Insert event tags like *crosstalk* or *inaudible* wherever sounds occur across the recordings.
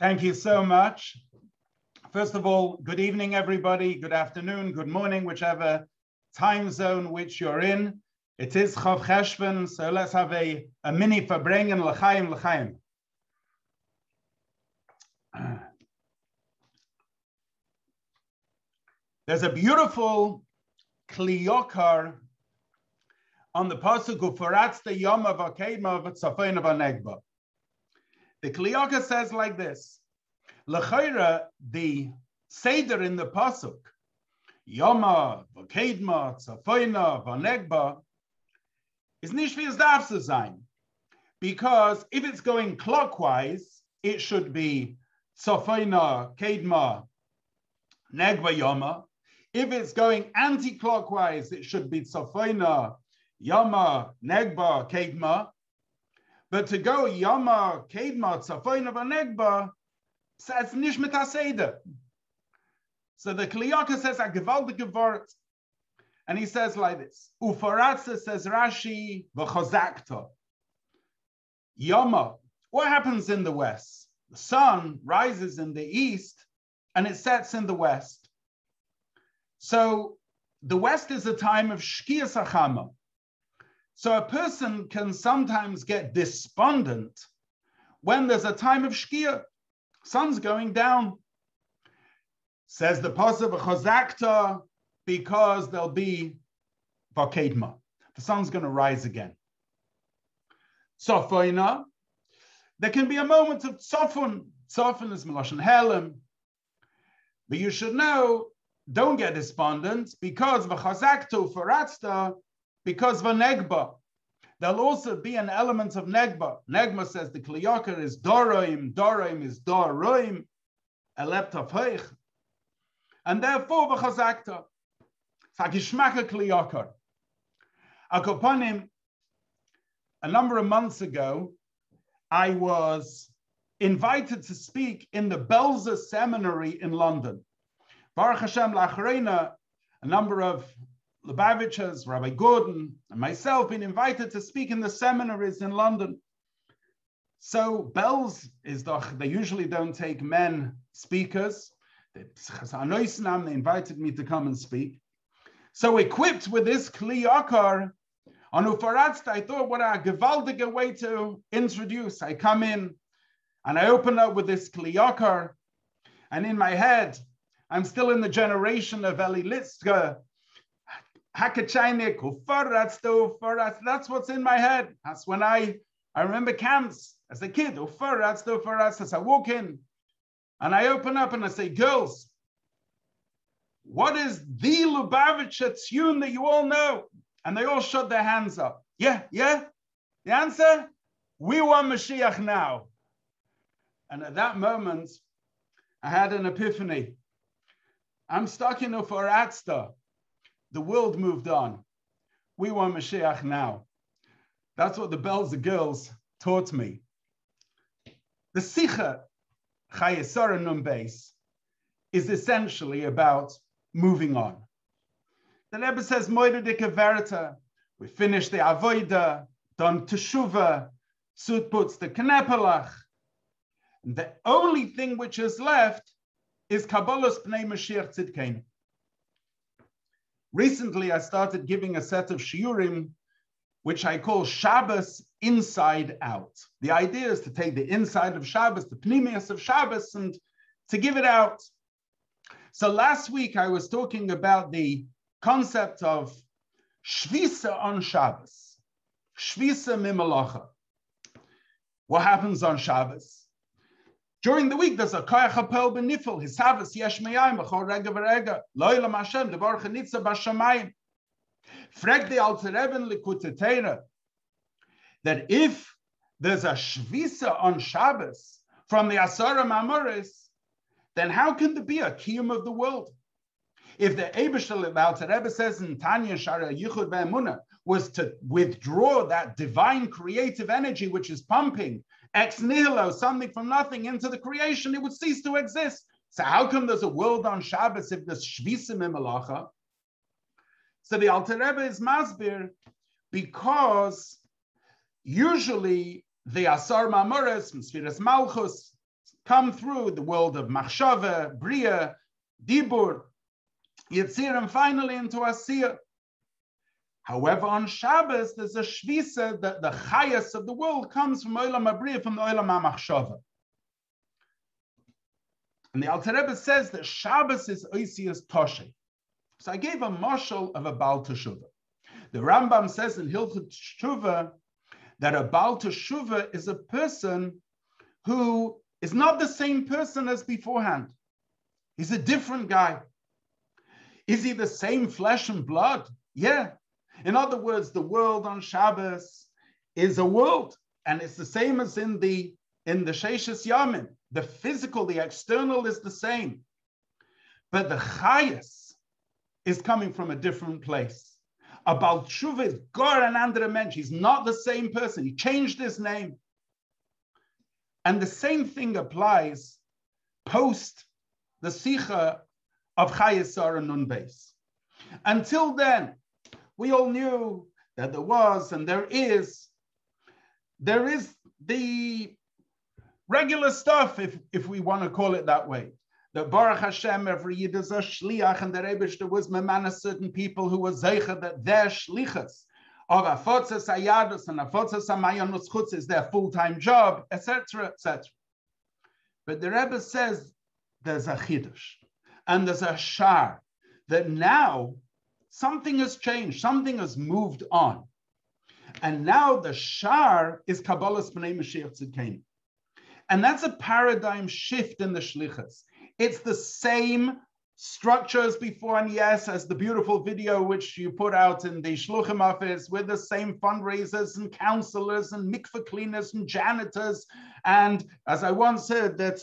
Thank you so much. First of all, good evening, everybody. Good afternoon, good morning, whichever time zone which you're in. It is Chav Cheshvan, so let's have a, a mini Farbrengen L'chaim L'chaim. There's a beautiful Kli Yakar on the pasuk Ufaratz the Yom of Akedma of Tzafein of Anegba. The Kli Yakar says like this: L'chayra, the seder in the pasuk, Yoma, Vakedma, Tzafeina, Vanegba, is nicht wie darf. Because if it's going clockwise, it should be Tzafeina, Kedma, Negba, Yoma. If it's going anti-clockwise, it should be Tzofaina, Yama, Negba, Kedma. But to go Yama, Kedma, Tzofaina, Negba, says nicht mit So the Kli Yakar says a gewaltige Wort. And he says like this, Ufaratza says Rashi, v'chozakta. Yama, what happens in the west? The sun rises in the east and it sets in the west. So the West is a time of Shkia Sachama. So a person can sometimes get despondent when there's a time of Shkia. Sun's going down. Says the Pasuk Chazakta, because there'll be Vakedma. The sun's going to rise again. Sofoina, there can be a moment of Sofun. Sofun is Melashon Helim. But you should know don't get despondent because v'chazaktu faratzta, because the negba, There'll also be an element of negba. Negma says the Kli Yakar is doroim, doroim is doroim, elept heich. And therefore v'chazakta. Sagishmaka Kli Yakar. Akopanim, a number of months ago, I was invited to speak in the Belzer Seminary in London. Baruch Hashem Lacharena, a number of Lubavitchers, Rabbi Gordon, and myself been invited to speak in the seminaries in London. So Belz is the, they usually don't take men speakers. They invited me to come and speak. So equipped with this Kli Yakar, on Ufaratzt, I thought what a gewaltige way to introduce. I come in and I open up with this Kli Yakar, and in my head, I'm still in the generation of Eli Litzka. That's what's in my head. That's when I I remember camps as a kid. As I walk in and I open up and I say, girls, what is the Lubavitcher tune that you all know? And they all shut their hands up. Yeah, yeah. The answer, we want Mashiach now. And at that moment, I had an epiphany. I'm stuck in Ufaratsta. The world moved on. We want Mashiach now. That's what the bells of girls taught me. The Sikha Chayesara Nun Beis is essentially about moving on. The Rebbe says, Moira de Verita, we finished the Avoida, done Teshuva, Sut puts the Knepelach. The only thing which is left is Kabbalah's Pnei Mashiach Tzidkein. Recently, I started giving a set of shiurim, which I call Shabbos inside out. The idea is to take the inside of Shabbos, the pneumius of Shabbos, and to give it out. So last week I was talking about the concept of Shvisa on Shabbos, Shvisa mimalacha. What happens on Shabbos? During the week, there's a koyach hapel benifel, his havas yesh meyayim, achor rega v'rega, loylam Hashem, devar chanitza b'shamayim. Frag the Alter Rebbe Likkutei Torah that if there's a shvisa on Shabbos from the Asara Mamoris, then how can there be a kiyum of the world? If the Abishal Alter Rebbe says in Tanya Shara Yichud Ve'emuna was to withdraw that divine creative energy which is pumping ex nihilo, something from nothing into the creation, it would cease to exist. So how come there's a world on Shabbos if there's shvisim in malacha? So the Alter Rebbe is masbir because usually the Asar Mamoris, Sfiras Malchus, come through the world of Machshava, Bria, Dibur, Yitzir, and finally into Asiyah. However, on Shabbos, there's a shvisa that the highest of the world comes from Olam Abriya, from the Olam HaMachshava. And the Alter Rebbe says that Shabbos is Oisias Toshe. So I gave a marshal of a Baal Teshuvah. The Rambam says in Hilchot Teshuvah that a Baal Teshuvah is a person who is not the same person as beforehand. He's a different guy. Is he the same flesh and blood? Yeah. In other words, the world on Shabbos is a world, and it's the same as in the in the Sheshes Yamin. The physical, the external is the same, but the Chayas is coming from a different place. About Tshuva is God and andere Mensch. He's not the same person. He changed his name. And the same thing applies post the Sikha of Chayesar and Beis. Until then, we all knew that there was and there is, there is the regular stuff, if, if we want to call it that way. The Baruch Hashem, every Yid is a shliach, and the Rebbe was memana certain people who were zeicha that their shlichas of afotzas ayadus and afotzas amayanus chutz is their full-time job, etc., etc. But the Rebbe says there's a chiddush and there's a shar that now something has changed, something has moved on. And now the shar is Kabbalah's B'nai Mashiach Tzidkenu. And that's a paradigm shift in the Shlichas. It's the same structure as before, and yes, as the beautiful video which you put out in the shluchim office with the same fundraisers and counselors and mikveh cleaners and janitors. And as I once said, that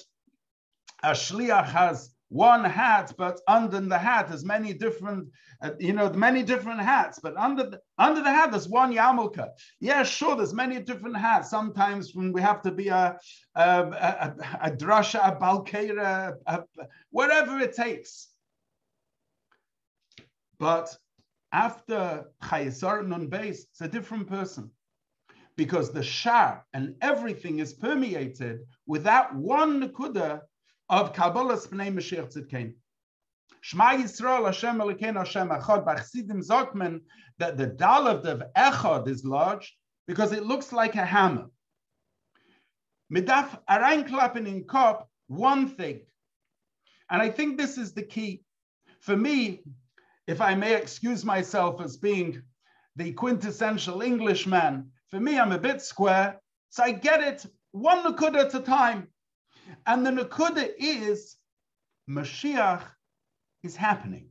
a shliach has one hat, but under the hat there's many different, uh, you know, many different hats. But under the, under the hat there's one yarmulke. Yeah, sure, there's many different hats. Sometimes when we have to be a a, a, a drasha, a balkera, whatever it takes. But after Chayesar Nun Beis, it's a different person. Because the Shar and everything is permeated with that one Nakuda of Kabbalah's Pnei Mashiach Tzidkein. Shema Yisrael Hashem Elokeinu Hashem Echad. By Zokman that the Dalet of Echad is large because it looks like a hammer. Midaf Arain in Kop, one thing. And I think this is the key. For me, if I may excuse myself as being the quintessential Englishman, for me, I'm a bit square, so I get it one nakuda at a time. And the Nakuda is Mashiach is happening.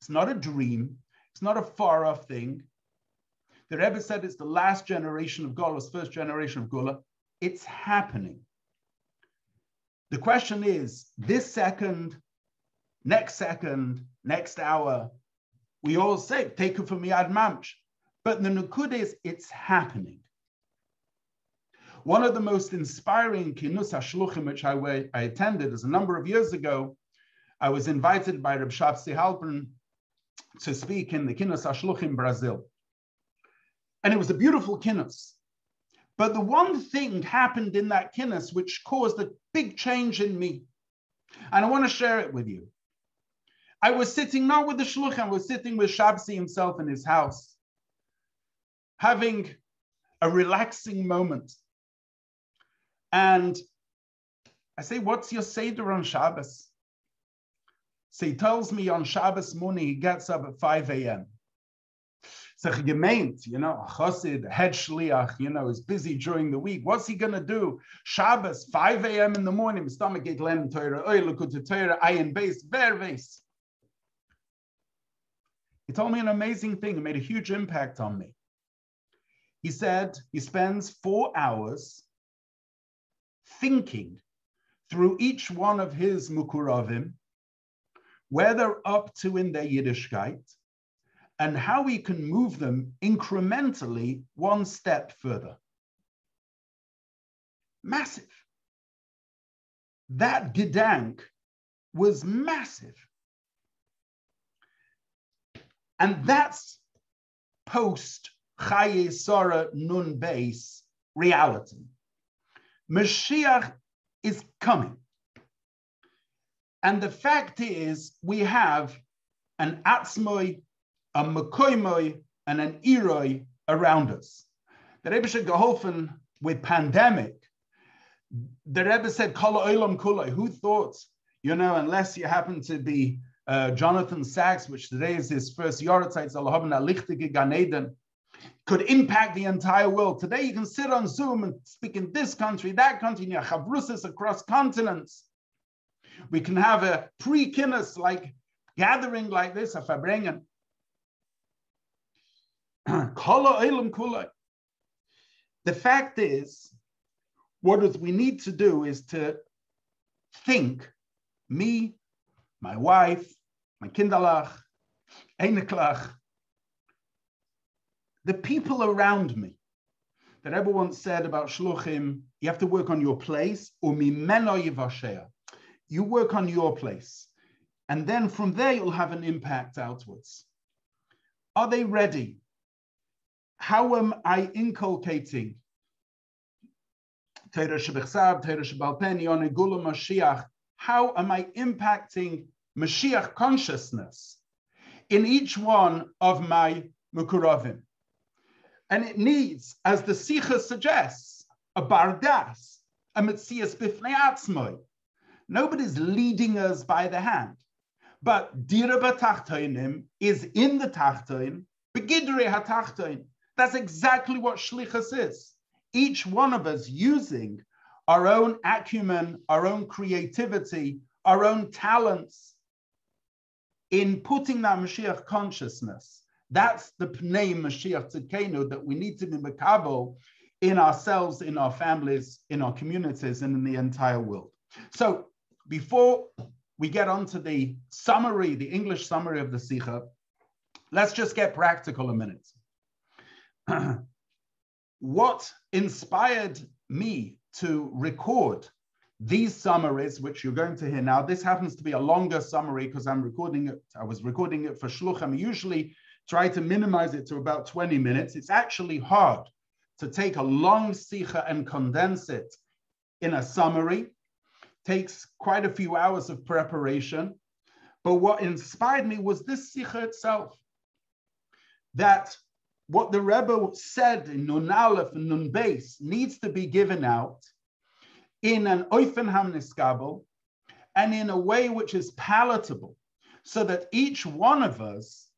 It's not a dream. It's not a far off thing. The Rebbe said it's the last generation of Gaulah, first generation of Geula. It's happening. The question is this second, next second, next hour, we all say, take it from me ad mamsh. But the Nakuda is it's happening. One of the most inspiring kinus hashluchim which I, I attended is a number of years ago. I was invited by Reb Shapsi Halpern to speak in the kinus hashluchim Brazil. And it was a beautiful kinus. But the one thing happened in that kinus which caused a big change in me. And I want to share it with you. I was sitting not with the shluchim, I was sitting with Shabsi himself in his house, having a relaxing moment. And I say, what's your Seder on Shabbos? So he tells me on Shabbos morning he gets up at 5 a.m. So gemeint, you know, a chassid, head shliach, you know, is busy during the week. What's he going to do? Shabbos, 5 a.m. in the morning, stomach get len Torah, oy, look at the Torah, ayin base, ver base. He told me an amazing thing. It made a huge impact on me. He said he spends four hours thinking through each one of his mukuravim, where they're up to in their Yiddishkeit, and how we can move them incrementally one step further. Massive. That gedank was massive. And that's post Chaye Sora Nun base reality. Mashiach is coming. And the fact is, we have an atzmoy, a mekoimoy, and an iroi around us. The Rebbe should geholfen with pandemic. The Rebbe said, Kala olam kulai. Who thought, you know, unless you happen to be uh, Jonathan Sacks, which today is his first Yortzeit, Ganeden, could impact the entire world. Today you can sit on Zoom and speak in this country, that country, near Chavrusis across continents. We can have a pre-kinnis like gathering like this, a Farbrengen. *clears throat* The fact is, what we need to do is to think, me, my wife, my kinderlach, einiklach, the people around me. That everyone said about shluchim, you have to work on your place, You work on your place. And then from there, you'll have an impact outwards. Are they ready? How am I inculcating Mashiach? how am I impacting Mashiach consciousness in each one of my Mukuravim? And it needs, as the Sikha suggests, a bardas, a mitzias bifnei atzmoi. Nobody's leading us by the hand. But dira batachtoinim is in the tachtoin, begidre hatachtoin. That's exactly what shlichus is. Each one of us using our own acumen, our own creativity, our own talents in putting that Mashiach consciousness that's the Pnei Mashiach Tzidkenu that we need to be makabel in ourselves, in our families, in our communities, and in the entire world. So before we get on to the summary, the English summary of the Sikha, let's just get practical a minute. *clears throat* what inspired me to record these summaries, which you're going to hear now, this happens to be a longer summary because I'm recording it. I was recording it for Shluchim. Usually try to minimize it to about 20 minutes. It's actually hard to take a long sikha and condense it in a summary. Takes quite a few hours of preparation. But what inspired me was this sikha itself. That what the Rebbe said in Nun Aleph and Nun Beis needs to be given out in an Oifen Hamniskabel and in a way which is palatable so that each one of us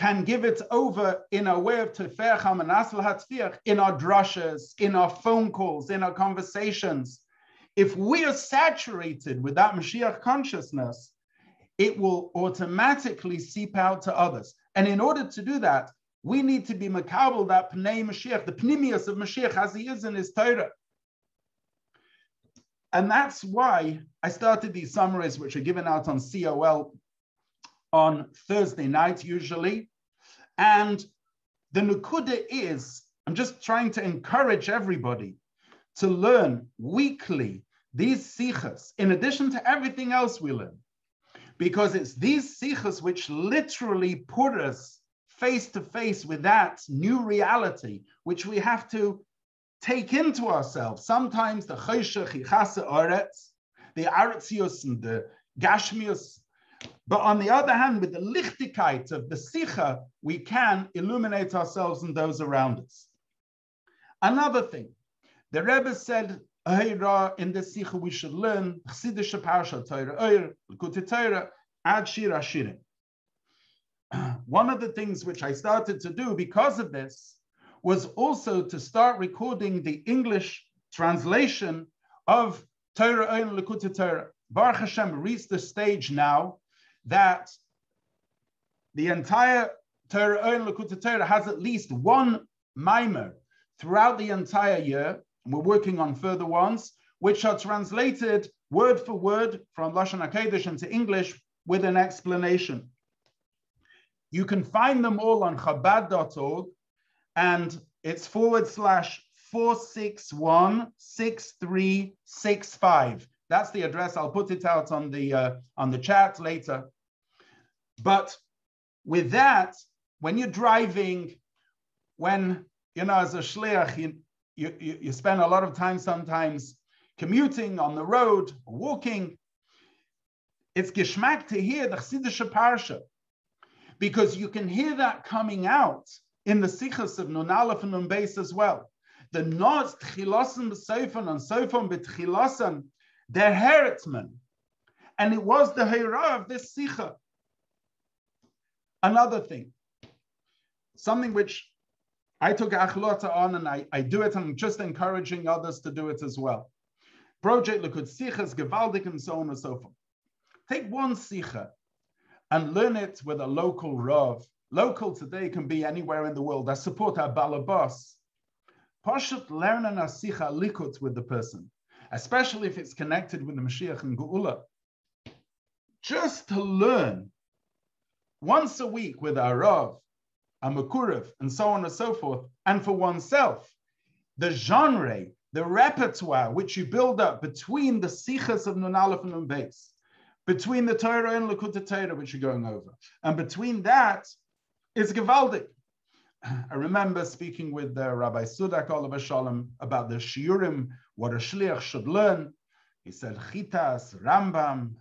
can give it over in a way of Tifech and Asl in our drushes, in our phone calls, in our conversations. If we are saturated with that Mashiach consciousness, it will automatically seep out to others. And in order to do that, we need to be makabel that Pnei Mashiach, the Pnimius of Mashiach as he is in his Torah. And that's why I started these summaries, which are given out on COL on Thursday night usually. And the Nukuda is, I'm just trying to encourage everybody to learn weekly these sikhas, in addition to everything else we learn, because it's these sikhas which literally put us face to face with that new reality, which we have to take into ourselves. Sometimes the chayshach, chichasa oretz, the aretzius and the gashmius but on the other hand, with the lichtigkeit of the sicha, we can illuminate ourselves and those around us. Another thing, the Rebbe said in the sicha we should learn chsidische parsha Torah Likutei Ad Shir Ashirim. *clears throat* One of the things which I started to do because of this was also to start recording the English translation of Torah. Baruch Hashem reached the stage now that the entire Torah Lakuta Torah has at least one mimer throughout the entire year. And we're working on further ones, which are translated word for word from Lashon HaKodesh into English with an explanation. You can find them all on chabad.org and it's forward slash 461 6365. That's the address. I'll put it out on the uh, on the chat later. But with that, when you're driving, when you know as a shliach, you, you, you spend a lot of time sometimes commuting on the road, walking. It's geschmack to hear the Chassidische Parsha because you can hear that coming out in the Sichas of Nun Aleph and Nun Beis as well. The Nos Tchilosan B'Seifon and Seifon B'Tchilosan, they're Heritzman. And it was the Hera of this Sicha. Another thing, something which I took Achlota on and I, I do it, I'm just encouraging others to do it as well. Project Likud Sichas, Gevaldik, and so on and so forth. Take one Sicha and learn it with a local Rav. Local today can be anywhere in the world. I support our Balabas. Pashut learn an Asicha Likut with the person, especially if it's connected with the Mashiach and Geula. Just to learn once a week with our Rav, a Makurev, and so on and so forth, and for oneself, the genre, the repertoire which you build up between the Sichas of Nun Aleph and Nun Beis, between the Torah and Likkutei Torah, which you're going over. And between that is Gevaldik. I remember speaking with uh, Rabbi Sudak Oliver Shalom about the Shiurim, what a Shliach should learn. He said Chitas, Rambam,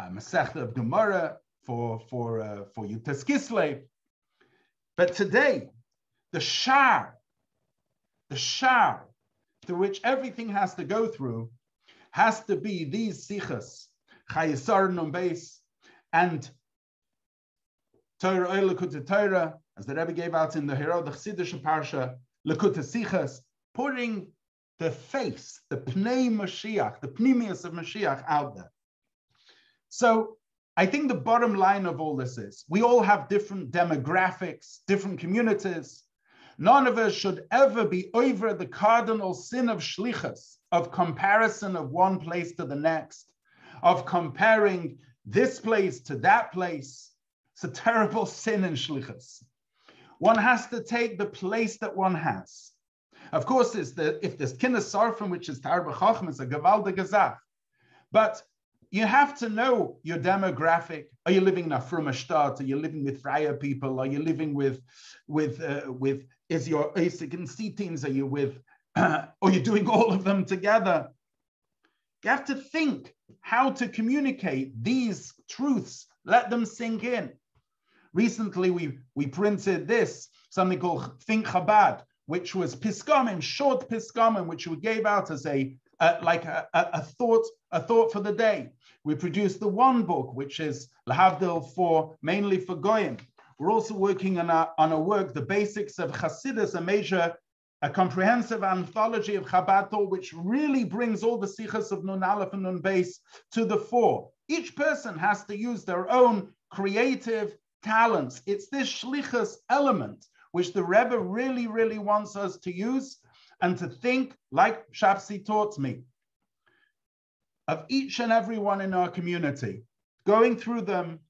Masechta of Gemara for, for, uh, for Kislev. But today, the Shar, the Shar, through which everything has to go through, has to be these Sichas Chayesar Nun Beis, and Torah Oil Torah, as the Rebbe gave out in the Hero, the Chassidish Parsha, Lekutei Sichas, putting the face, the Pnei Mashiach, the Pneumius of Mashiach out there. So I think the bottom line of all this is we all have different demographics, different communities. None of us should ever be over the cardinal sin of shlichus, of comparison of one place to the next of comparing this place to that place. It's a terrible *laughs* sin in shlichus. One has to take the place that one has. Of course, is the, if there's kinnis sarfim, which is tarba chacham, it's a gavalda gazach. But you have to know your demographic. Are you living in a frumashtat? Are you living with Freya people? Are you living with, with, uh, with? Is your Isaac and teams? Are you with? Uh, are you doing all of them together? You have to think how to communicate these truths, let them sink in. Recently, we, we printed this, something called Think Chabad, which was Piskamim, short Piskamim, which we gave out as a uh, like a, a, a, thought, a thought for the day. We produced the one book, which is Lahavdil for mainly for Goyim. We're also working on a, on a work, the basics of Hasidus, a major a comprehensive anthology of Chabad which really brings all the sichas of Nun Aleph and Nun Beis to the fore. Each person has to use their own creative talents. It's this shlichus element which the Rebbe really, really wants us to use and to think like Shapsi taught me of each and every one in our community, going through them.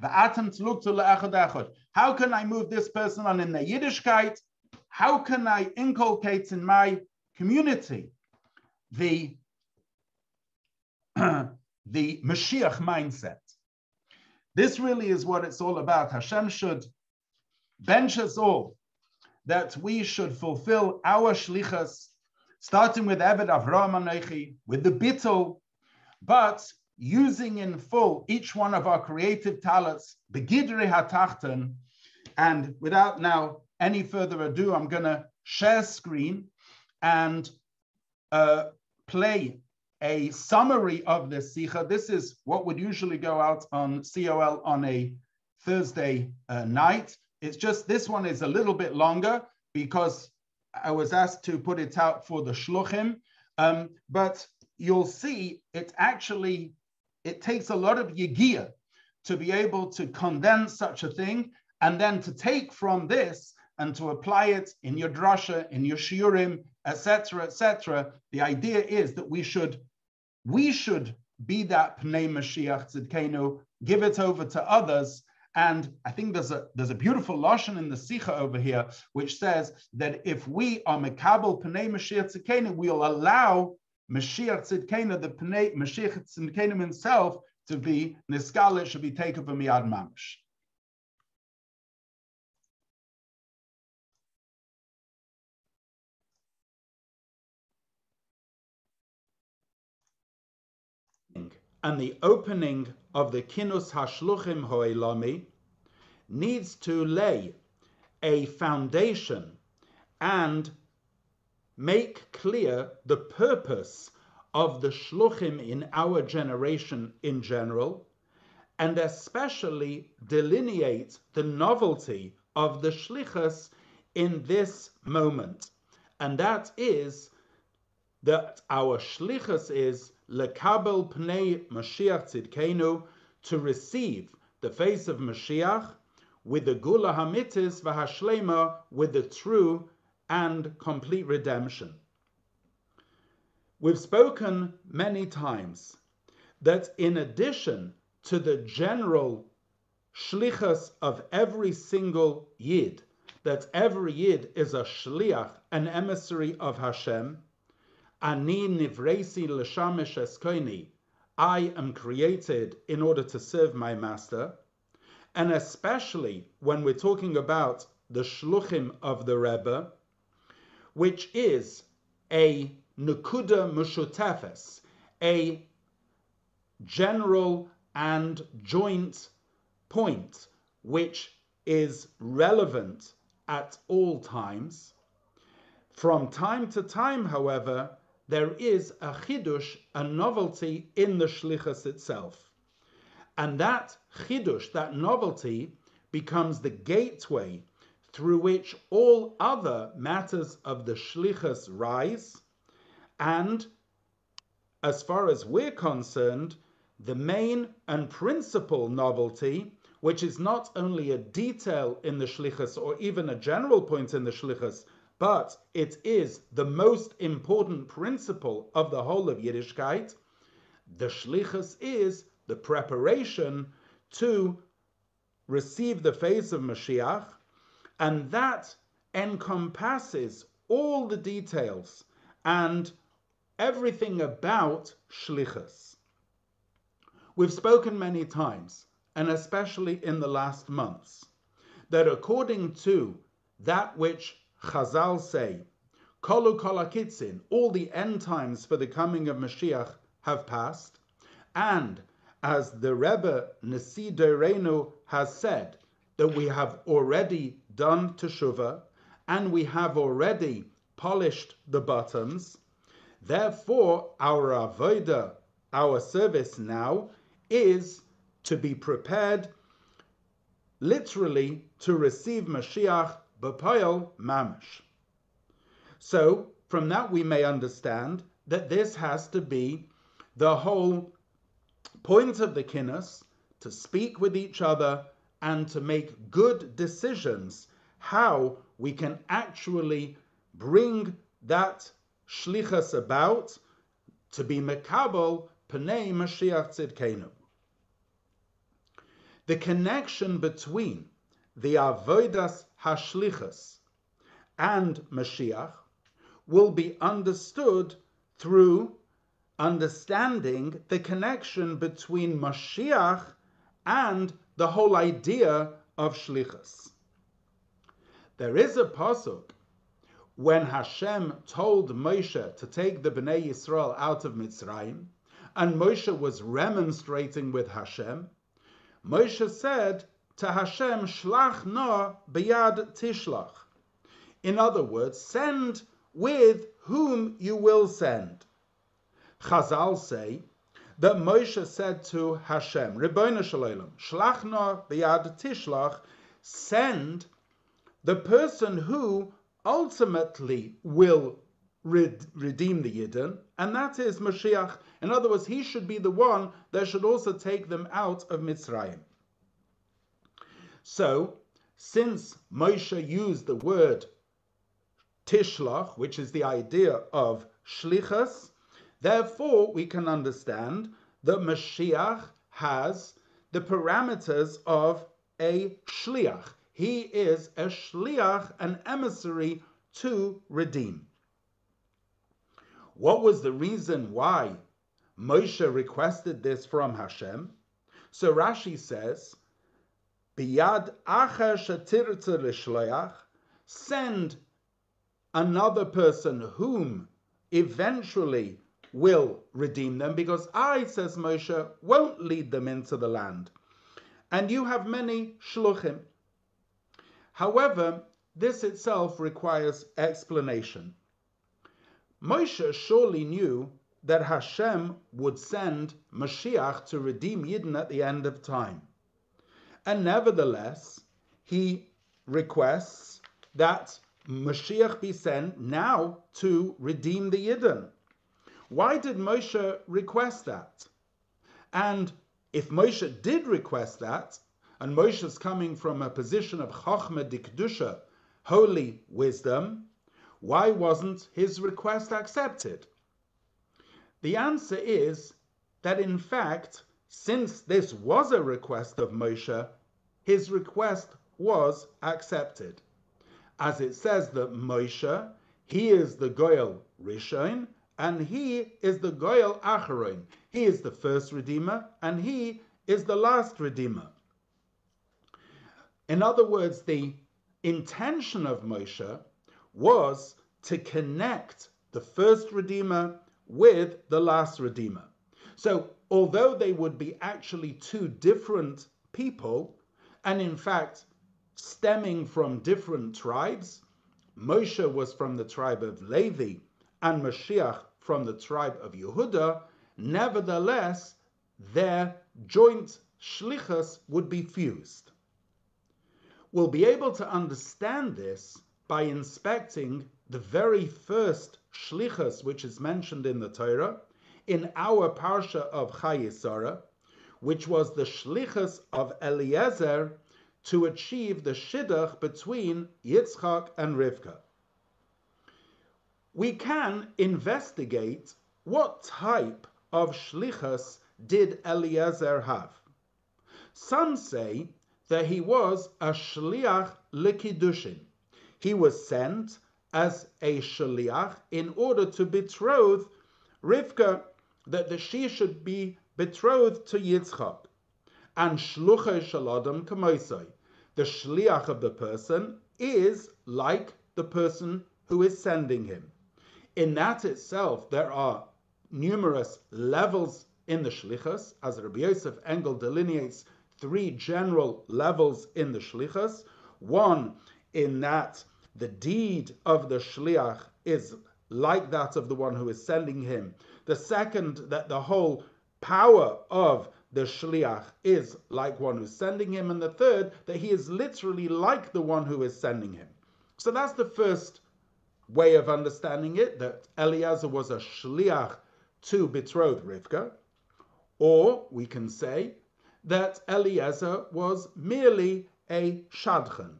The atoms look to How can I move this person on in the Yiddishkeit how can I inculcate in my community the, *clears throat* the Mashiach mindset? This really is what it's all about. Hashem should bench us all that we should fulfill our shlichas, starting with Eved Avraham Anechi, with the bittul, but using in full each one of our creative talents, begidri hatachten, and without now any further ado, I'm going to share screen and uh, play a summary of this Sikha. This is what would usually go out on COL on a Thursday uh, night. It's just this one is a little bit longer because I was asked to put it out for the shluchim. Um, but you'll see it actually, it takes a lot of yigia to be able to condense such a thing and then to take from this and to apply it in your drasha, in your shiurim, etc., etc. The idea is that we should, we should be that pnei Mashiach tzidkenu, give it over to others. And I think there's a there's a beautiful lashon in the Sikha over here, which says that if we are mekabel pnei Mashiach tzidkenu, we'll allow Mashiach tzidkenu, the pnei Mashiach tzidkenu himself, to be niskala, should be taken from miyad mamish. And the opening of the Kinus Hashluchim Ho'elami needs to lay a foundation and make clear the purpose of the shluchim in our generation in general, and especially delineate the novelty of the shlichus in this moment. And that is that our shlichus is lekabel pnei Mashiach tzidkenu, to receive the face of Mashiach with the gula hamitis v'hashlema, with the true and complete redemption. We've spoken many times that in addition to the general shlichus of every single yid, that every yid is a shliach, an emissary of Hashem, ani nivresi l'shamish eskoini, I am created in order to serve my master, and especially when we're talking about the shluchim of the Rebbe, which is a nukuda mushutefes, a general and joint point which is relevant at all times. From time to time, however, there is a chidush, a novelty in the shlichus itself. And that chidush, that novelty, becomes the gateway through which all other matters of the shlichus rise and as far as we're concerned, the main and principal novelty, which is not only a detail in the shlichus or even a general point in the shlichus, but it is the most important principle of the whole of Yiddishkeit, the shlichus is the preparation to receive the face of Mashiach, and that encompasses all the details and everything about shlichus. We've spoken many times, and especially in the last months, that according to that which Chazal say, Kolu kolakitzin, all the end times for the coming of Mashiach have passed, and as the Rebbe Nasi Deirenu has said, that we have already done teshuvah, and we have already polished the bottoms, Therefore, our avodah, our service now, is to be prepared literally to receive Mashiach b'poyel mamish. So, from that we may understand that this has to be the whole point of the kinus to speak with each other and to make good decisions how we can actually bring that shlichas about to be mekabel pnei Mashiach tzidkenu. The connection between the avodas hashlichas and Mashiach will be understood through understanding the connection between Mashiach and the whole idea of shlichus. There is a pasuk when Hashem told Moshe to take the Bnei Yisrael out of Mitzrayim, and Moshe was remonstrating with Hashem, Moshe said to Hashem, Shlach no biyad tishlach. In other words, send with whom you will send. Chazal say that Moshe said to Hashem, Rebbeinu Shalom, Shlach no biyad tishlach, send the person who ultimately will redeem the Yidden, and that is Mashiach. In other words, he should be the one that should also take them out of Mitzrayim. So, since Moshe used the word tishlach, which is the idea of shlichus, therefore we can understand that Mashiach has the parameters of a shliach. He is a shliach, an emissary to redeem. What was the reason why Moshe requested this from Hashem? So Rashi says, Biyad acher l'shleach, send another person whom eventually will redeem them because I, says Moshe, won't lead them into the land. And you have many shluchim. However, this itself requires explanation. Moshe surely knew that Hashem would send Mashiach to redeem Yidden at the end of time. And nevertheless, he requests that Mashiach be sent now to redeem the Yidden. Why did Moshe request that? And if Moshe did request that, and Moshe is coming from a position of Chochma Dikdusha, holy wisdom, why wasn't his request accepted? The answer is that in fact, since this was a request of Moshe, his request was accepted. As it says that Moshe, he is the Goel Rishon, and he is the Goel Acharon. He is the first Redeemer, and he is the last Redeemer. In other words, the intention of Moshe was to connect the first Redeemer with the last Redeemer. So, although they would be actually two different people, and in fact stemming from different tribes, Moshe was from the tribe of Levi and Mashiach from the tribe of Yehuda, nevertheless, their joint shlichus would be fused. We'll be able to understand this by inspecting the very first shlichus which is mentioned in the Torah, in our parsha of Chayesara, which was the shlichus of Eliezer to achieve the shidduch between Yitzchak and Rivka. We can investigate what type of shlichus did Eliezer have. Some say that he was a shliach likidushin. He was sent as a shaliach in order to betroth Rivka, that the she should be betrothed to Yitzchak. And shlucha shaladam kamoisai. The shliach of the person is like the person who is sending him. In that itself, there are numerous levels in the shlichus, as Rabbi Yosef Engel delineates three general levels in the shlichus. One, in that the deed of the shliach is like that of the one who is sending him. The second, that the whole power of the shliach is like one who's sending him. And the third, that he is literally like the one who is sending him. So that's the first way of understanding it, that Eliezer was a shliach to betroth Rivka. Or we can say that Eliezer was merely a shadchan.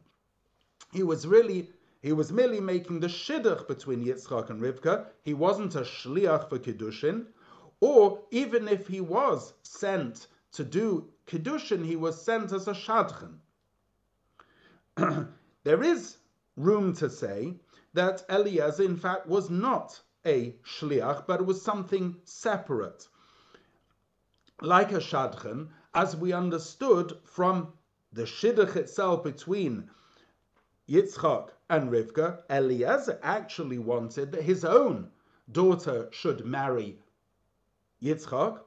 He was really he was merely making the shidduch between Yitzchak and Rivka. He wasn't a shliach for Kiddushin. Or even if he was sent to do Kiddushin, he was sent as a shadchan. *clears throat* there is room to say that Eliezer, in fact, was not a shliach, but was something separate. Like a shadchan, as we understood from the shidduch itself between Yitzchak and Rivka, Eliezer actually wanted that his own daughter should marry Yitzchak,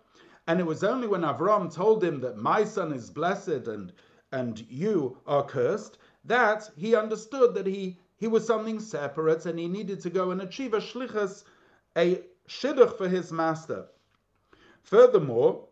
and it was only when Avram told him that my son is blessed and and you are cursed that he understood that he he was something separate and he needed to go and achieve a shlichus, a shidduch for his master. Furthermore,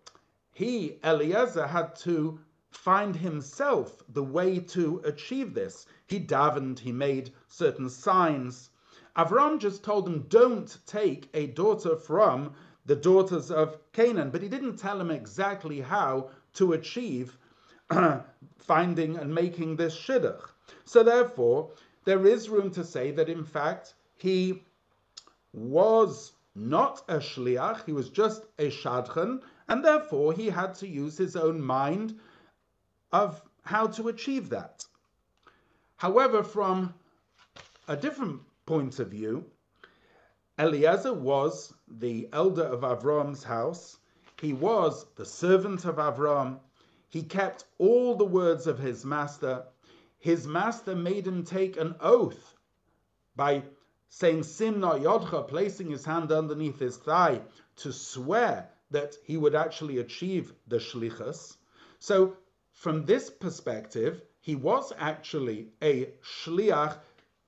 he Eliezer had to find himself the way to achieve this. He davened, he made certain signs. Avram just told him, don't take a daughter from the daughters of Canaan, but he didn't tell him exactly how to achieve *clears throat* finding and making this shidduch. So therefore, there is room to say that in fact he was not a shliach, he was just a shadchan, and therefore he had to use his own mind of how to achieve that. However, from a different point of view, Eliezer was the elder of Avram's house. He was the servant of Avram. He kept all the words of his master. His master made him take an oath by saying Simna Yodcha, placing his hand underneath his thigh to swear that he would actually achieve the shlichus. So, from this perspective, he was actually a shliach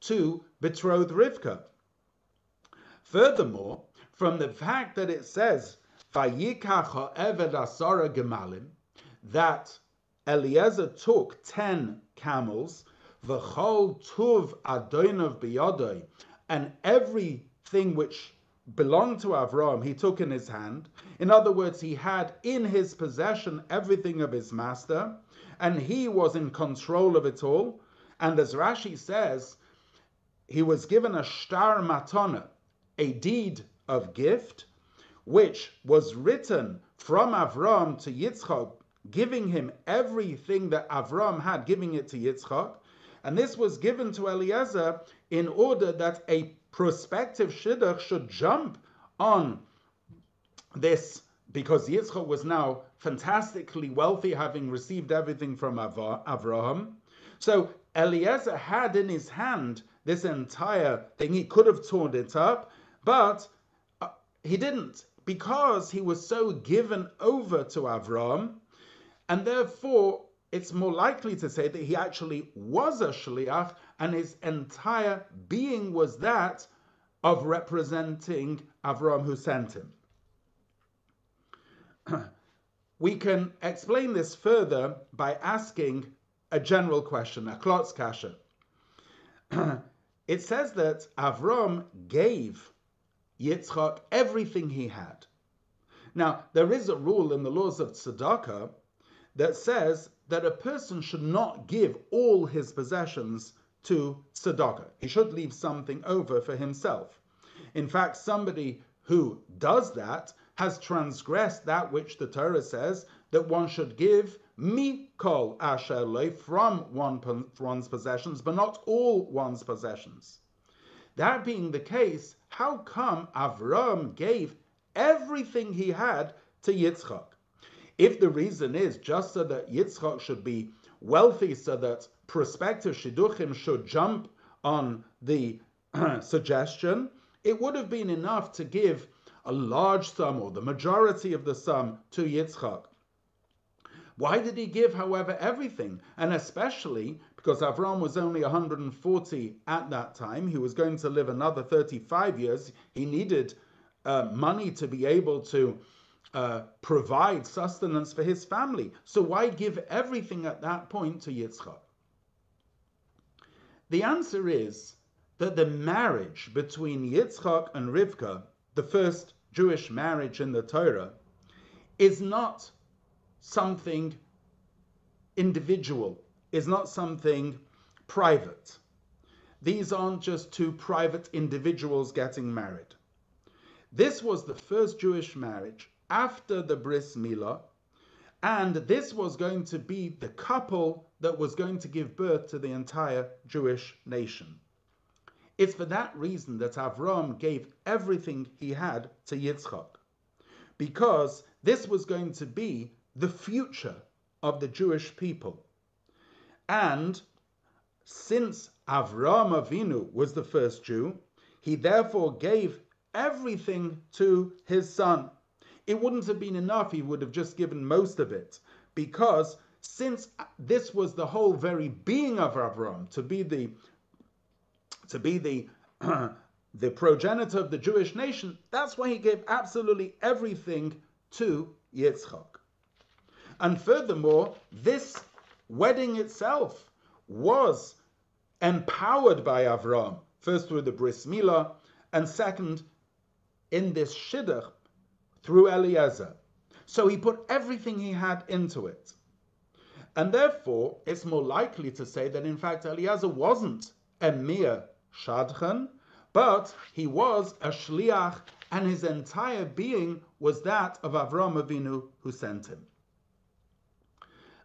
to betroth Rivka. Furthermore, from the fact that it says Gemalim, that Eliezer took ten camels, v'chol tuv adonov biyodoi, and everything which belonged to Avram he took in his hand. In other words, he had in his possession everything of his master, and he was in control of it all. And as Rashi says, he was given a shtar matana, a deed of gift, which was written from Avram to Yitzchak, giving him everything that Avram had, giving it to Yitzchak. And this was given to Eliezer in order that a prospective shidduch should jump on this because Yitzchak was now fantastically wealthy, having received everything from Avraham. So Eliezer had in his hand this entire thing. He could have torn it up, but uh, he didn't because he was so given over to Avraham. and therefore it's more likely to say that he actually was a shliach and his entire being was that of representing Avraham who sent him. *clears throat* we can explain this further by asking a general question, a klotz *clears throat* kasha. it says that Avram gave Yitzchak everything he had. Now, there is a rule in the laws of tzedakah that says that a person should not give all his possessions to tzedakah. He should leave something over for himself. In fact, somebody who does that has transgressed that which the Torah says that one should give mikol asher from one, one's possessions, but not all one's possessions. That being the case, how come Avram gave everything he had to Yitzchak? If the reason is just so that Yitzchak should be wealthy, so that prospective shidduchim should jump on the *clears throat* suggestion, it would have been enough to give a large sum or the majority of the sum to Yitzchak. Why did he give, however, everything? And especially because Avram was only 140 at that time, he was going to live another 35 years. He needed uh, money to be able to uh, provide sustenance for his family. So why give everything at that point to Yitzchak? The answer is that the marriage between Yitzchak and Rivka, the first Jewish marriage in the Torah, is not something individual, is not something private. These aren't just two private individuals getting married. This was the first Jewish marriage after the bris milah, and this was going to be the couple that was going to give birth to the entire Jewish nation. It's for that reason that Avram gave everything he had to Yitzchak, because this was going to be the future of the Jewish people. And since Avram Avinu was the first Jew, he therefore gave everything to his son it wouldn't have been enough. He would have just given most of it. Because since this was the whole very being of Avram, to be the to be the *clears throat* the progenitor of the Jewish nation, that's why he gave absolutely everything to Yitzchak. And furthermore, this wedding itself was empowered by Avram, first through the bris milah, and second in this shidduch through Eliezer. So he put everything he had into it. And therefore, it's more likely to say that in fact Eliezer wasn't a mere shadchan, but he was a shliach, and his entire being was that of Avram Avinu who sent him.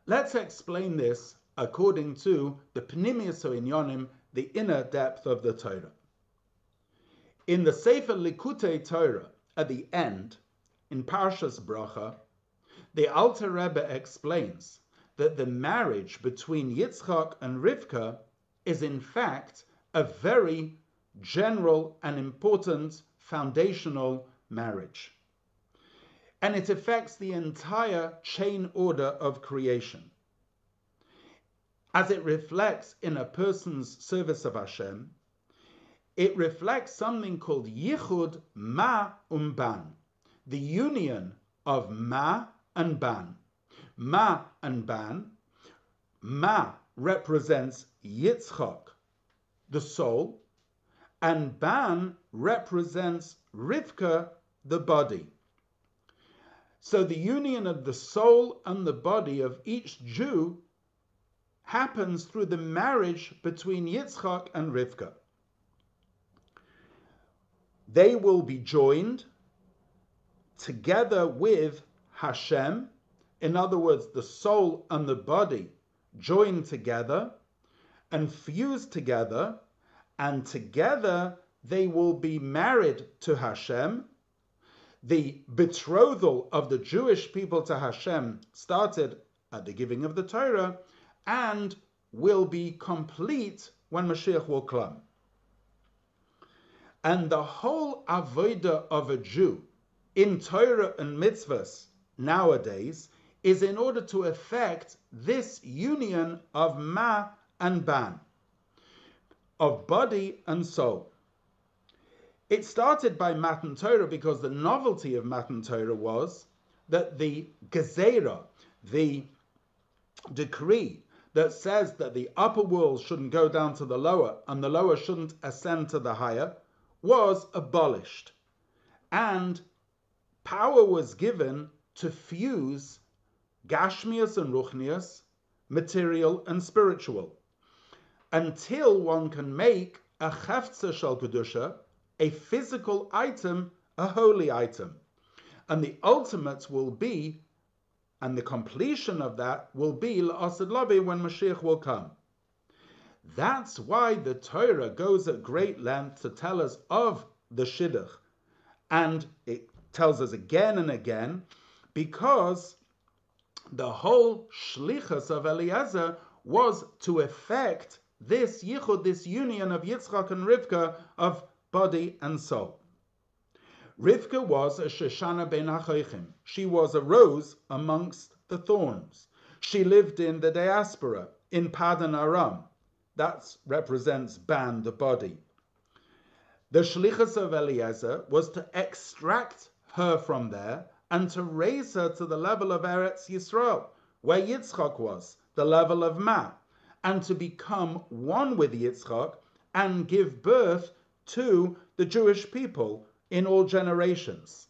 Let's explain this according to the Pnimius Inyonim, the inner depth of the Torah. In the Sefer Likkutei Torah, at the end, in Parshas Bracha, the Alter Rebbe explains that the marriage between Yitzchak and Rivka is in fact a very general and important foundational marriage. And it affects the entire chain order of creation. As it reflects in a person's service of Hashem, it reflects something called Yichud Ma Umban, the union of Ma and Ban. Ma and Ban. Ma represents Yitzchak, the soul, and Ban represents Rivka, the body. So the union of the soul and the body of each Jew happens through the marriage between Yitzchak and Rivka. They will be joined together with Hashem, in other words, the soul and the body joined together and fused together, and together they will be married to Hashem. The betrothal of the Jewish people to Hashem started at the giving of the Torah and will be complete when Mashiach will come. And the whole avodah of a Jew in Torah and mitzvahs nowadays is in order to effect this union of ma and ban, of body and soul. It started by Matan Torah because the novelty of Matan Torah was that the gezerah, the decree that says that the upper world shouldn't go down to the lower and the lower shouldn't ascend to the higher, was abolished. And power was given to fuse Gashmias and Ruchnias, material and spiritual, until one can make a Cheftza Shal Kedusha, a physical item, a holy item. And the ultimate will be, and the completion of that will be La'asad Lavi when Mashiach will come. That's why the Torah goes at great length to tell us of the Shidduch. And it tells us again and again, because the whole shlichus of Eliezer was to effect this yichud, this union of Yitzchak and Rivka of body and soul. Rivka was a Shoshana ben Achoichim. She was a rose amongst the thorns. She lived in the diaspora, in Padan Aram. That represents Ban, the body. The shlichus of Eliezer was to extract her from there and to raise her to the level of Eretz Yisrael, where Yitzchak was, the level of Ma, and to become one with Yitzchak and give birth to the Jewish people in all generations.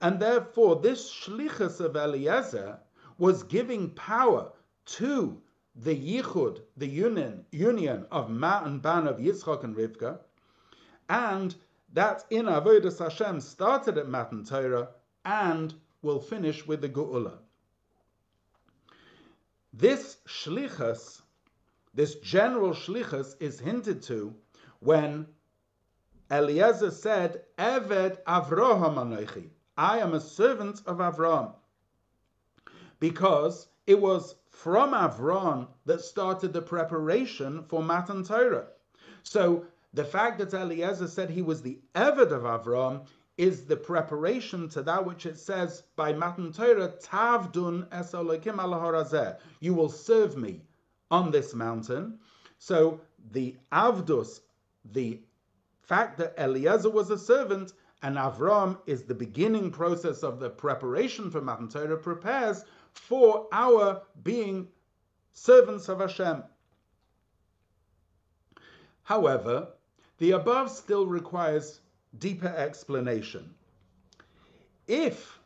And therefore, this shlichus of Eliezer was giving power to the yichud, the union, union of Ma and Ban of Yitzchak and Rivka, and that in Avodah Hashem started at Matan Torah and will finish with the Geula. This shlichus, this general shlichus, is hinted to when Eliezer said, Eved Avraham Anochi, I am a servant of Avram. Because it was from Avram that started the preparation for Matan Torah. So the fact that Eliezer said he was the Eved of Avram is the preparation to that which it says by Matan Torah, Tavdun es al You will serve me on this mountain. So the Avdus, the fact that Eliezer was a servant and Avram is the beginning process of the preparation for Matan Torah, prepares for our being servants of Hashem. However, the above still requires deeper explanation. If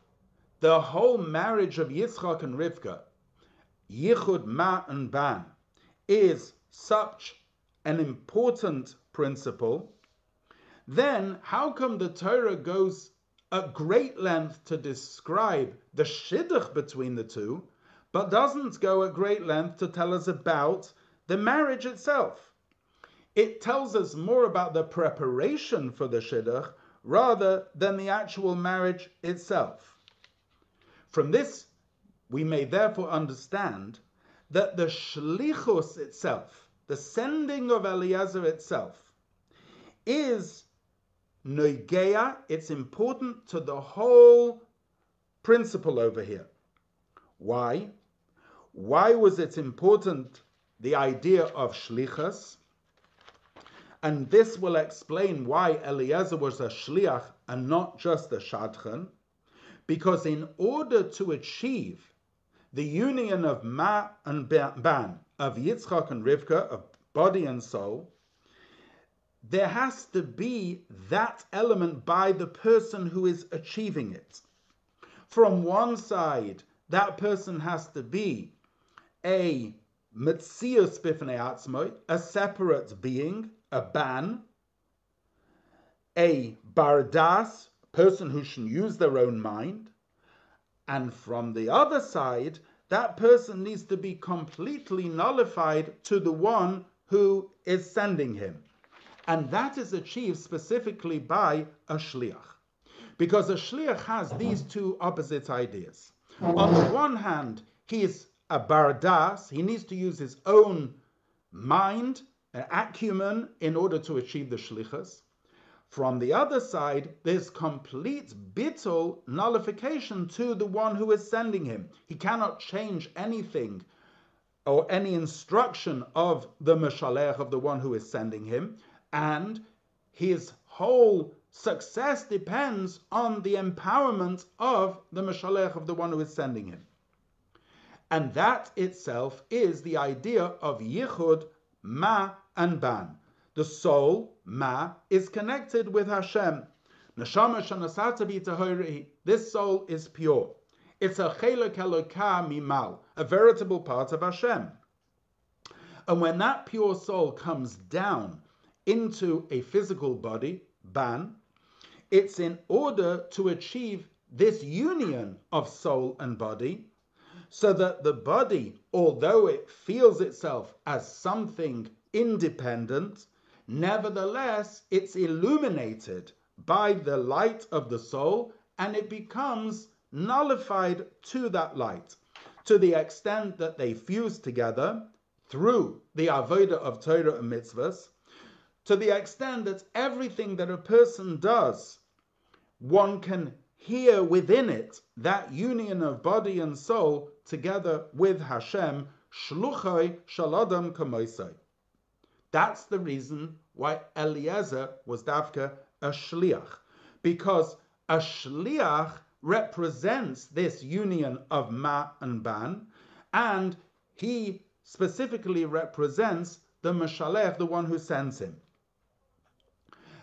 the whole marriage of Yitzchak and Rivka, Yichud Ma and Ban, is such an important principle, then how come the Torah goes at great length to describe the shidduch between the two, but doesn't go at great length to tell us about the marriage itself? It tells us more about the preparation for the shidduch rather than the actual marriage itself. From this, we may therefore understand that the shlichus itself, the sending of Eliezer itself, is Noigea, it's important to the whole principle over here. Why? Why was it important, the idea of shlichus? And this will explain why Eliezer was a shliach and not just a shadchan. Because in order to achieve the union of Ma and Ban, of Yitzchak and Rivka, of body and soul, there has to be that element by the person who is achieving it. From one side, that person has to be a Metzius Bifnei Atzmoi, a separate being, a ban, a Bardas, person who should use their own mind, and from the other side, that person needs to be completely nullified to the one who is sending him. And that is achieved specifically by a shliach. Because a shliach has these two opposite ideas. On the one hand, he is a bardas, he needs to use his own mind, acumen, in order to achieve the shlichus. From the other side, there's complete bittul nullification to the one who is sending him. He cannot change anything or any instruction of the meshalech of the one who is sending him, and his whole success depends on the empowerment of the meshalech of the one who is sending him. And that itself is the idea of yichud, ma, and ban. The soul, ma, is connected with Hashem. Neshama shanasata This soul is pure. It's a chelak mimal, a veritable part of Hashem. And when that pure soul comes down into a physical body, ban, it's in order to achieve this union of soul and body, so that the body, although it feels itself as something independent, nevertheless it's illuminated by the light of the soul and it becomes nullified to that light to the extent that they fuse together through the avodah of Torah and mitzvahs to the extent that everything that a person does, one can hear within it that union of body and soul together with Hashem, shluchai shaladam kamoisai. That's the reason why Eliezer was dafka a shliach, because a shliach represents this union of ma and ban, and he specifically represents the Mashalech, the one who sends him.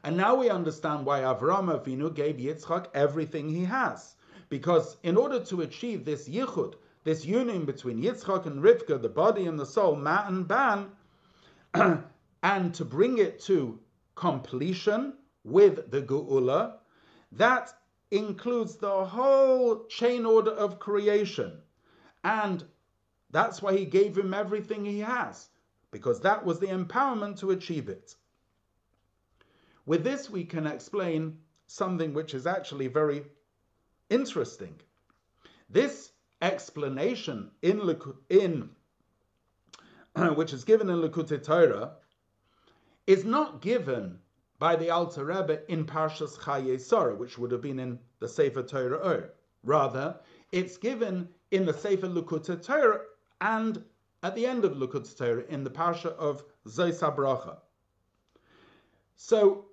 And now we understand why Avram Avinu gave Yitzchak everything he has. Because in order to achieve this yichud, this union between Yitzchak and Rivka, the body and the soul, Ma and Ban, *clears throat* and to bring it to completion with the Geula, that includes the whole chain order of creation. And that's why he gave him everything he has, because that was the empowerment to achieve it. With this, we can explain something which is actually very interesting. This explanation in, in *clears throat* which is given in Likkutei Torah is not given by the Alter Rebbe in Parshas Chayei Sarah, which would have been in the Sefer Torah Or. Rather, it's given in the Sefer Likkutei Torah and at the end of Likkutei Torah in the Parsha of Zos Bracha. So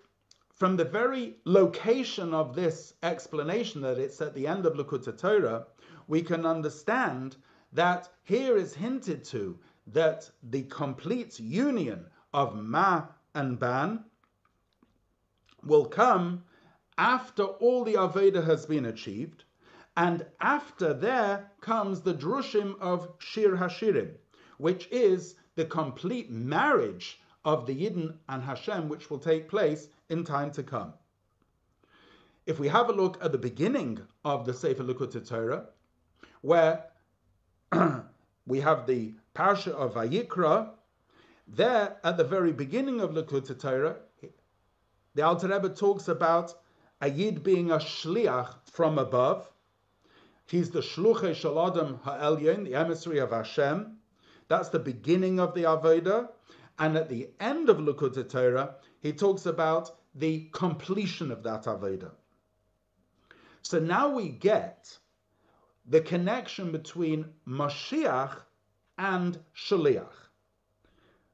from the very location of this explanation that it's at the end of Likkutei Torah, we can understand that here is hinted to that the complete union of Ma and Ban will come after all the Aveda has been achieved, and after there comes the Drushim of Shir Hashirim, which is the complete marriage of the Yidden and Hashem, which will take place in time to come. If we have a look at the beginning of the Sefer Likkutei Torah, where *clears throat* we have the Parsha of Vayikra, there at the very beginning of Likkutei Torah, the Alter Rebbe talks about a being a shliach from above. He's the shluche shaladam ha'elyon, the emissary of Hashem. That's the beginning of the Avodah. And at the end of Likkutei Torah, he talks about the completion of that Avodah. So now we get the connection between Mashiach and Shaliach.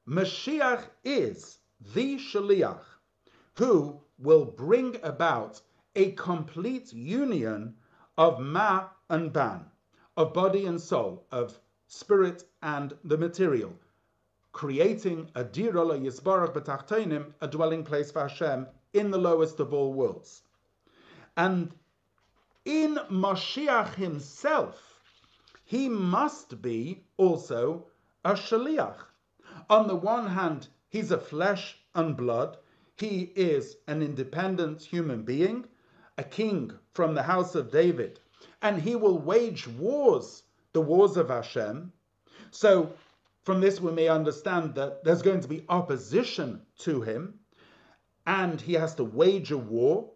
Mashiach is the Shaliach who will bring about a complete union of Ma and Ban, of body and soul, of spirit and the material, creating a Dirola Yisbarach B'Tachtonim, a dwelling place for Hashem in the lowest of all worlds. And in Mashiach himself, he must be also a Shaliach. On the one hand, he's a flesh and blood, he is an independent human being, a king from the house of David, and he will wage wars, the wars of Hashem. So, from this, we may understand that there's going to be opposition to him, and he has to wage a war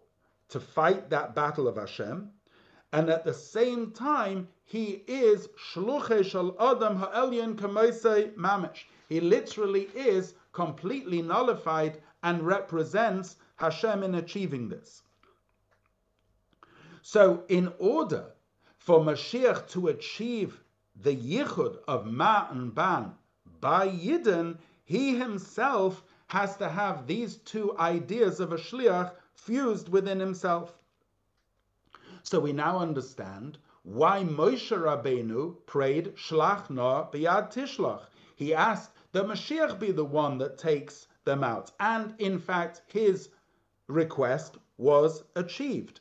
to fight that battle of Hashem. And at the same time, he is shluche shal adam ha'elyon kamoisei mamish. He literally is completely nullified and represents Hashem in achieving this. So, in order for Mashiach to achieve the yichud of Ma and Ban by Yidden, he himself has to have these two ideas of a shliach fused within himself. So we now understand why Moshe Rabbeinu prayed Shlach na biyad tishlach. He asked that Mashiach be the one that takes them out. And in fact, his request was achieved.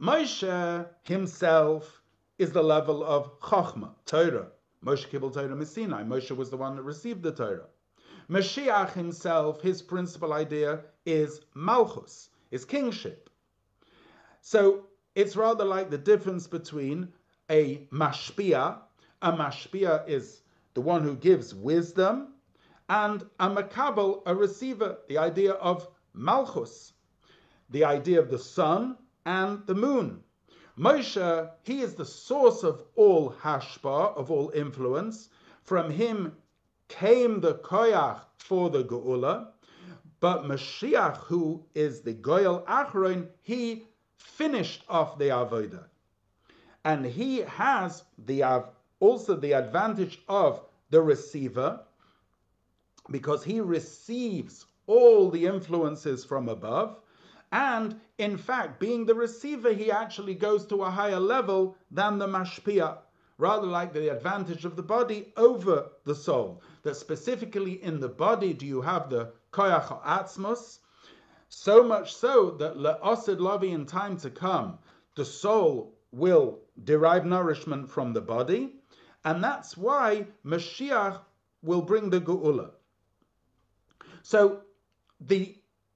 Moshe himself is the level of Chachma, Torah. Moshe Kibbel Torah Messinai. Moshe was the one that received the Torah. Mashiach himself, his principal idea is Malchus, is kingship. So it's rather like the difference between a mashpia. A mashpia is the one who gives wisdom, and a makabel, a receiver, the idea of malchus, the idea of the sun and the moon. Moshe, he is the source of all hashpa, of all influence. From him came the koyach for the geula, but Mashiach, who is the goyal achron, he finished off the avodah, and he has the also the advantage of the receiver because he receives all the influences from above. And in fact, being the receiver, he actually goes to a higher level than the mashpia, rather like the advantage of the body over the soul. That specifically in the body do you have the koyach atzmus, so much so that le'osid lavi in time to come, the soul will derive nourishment from the body, and that's why Mashiach will bring the geula. So the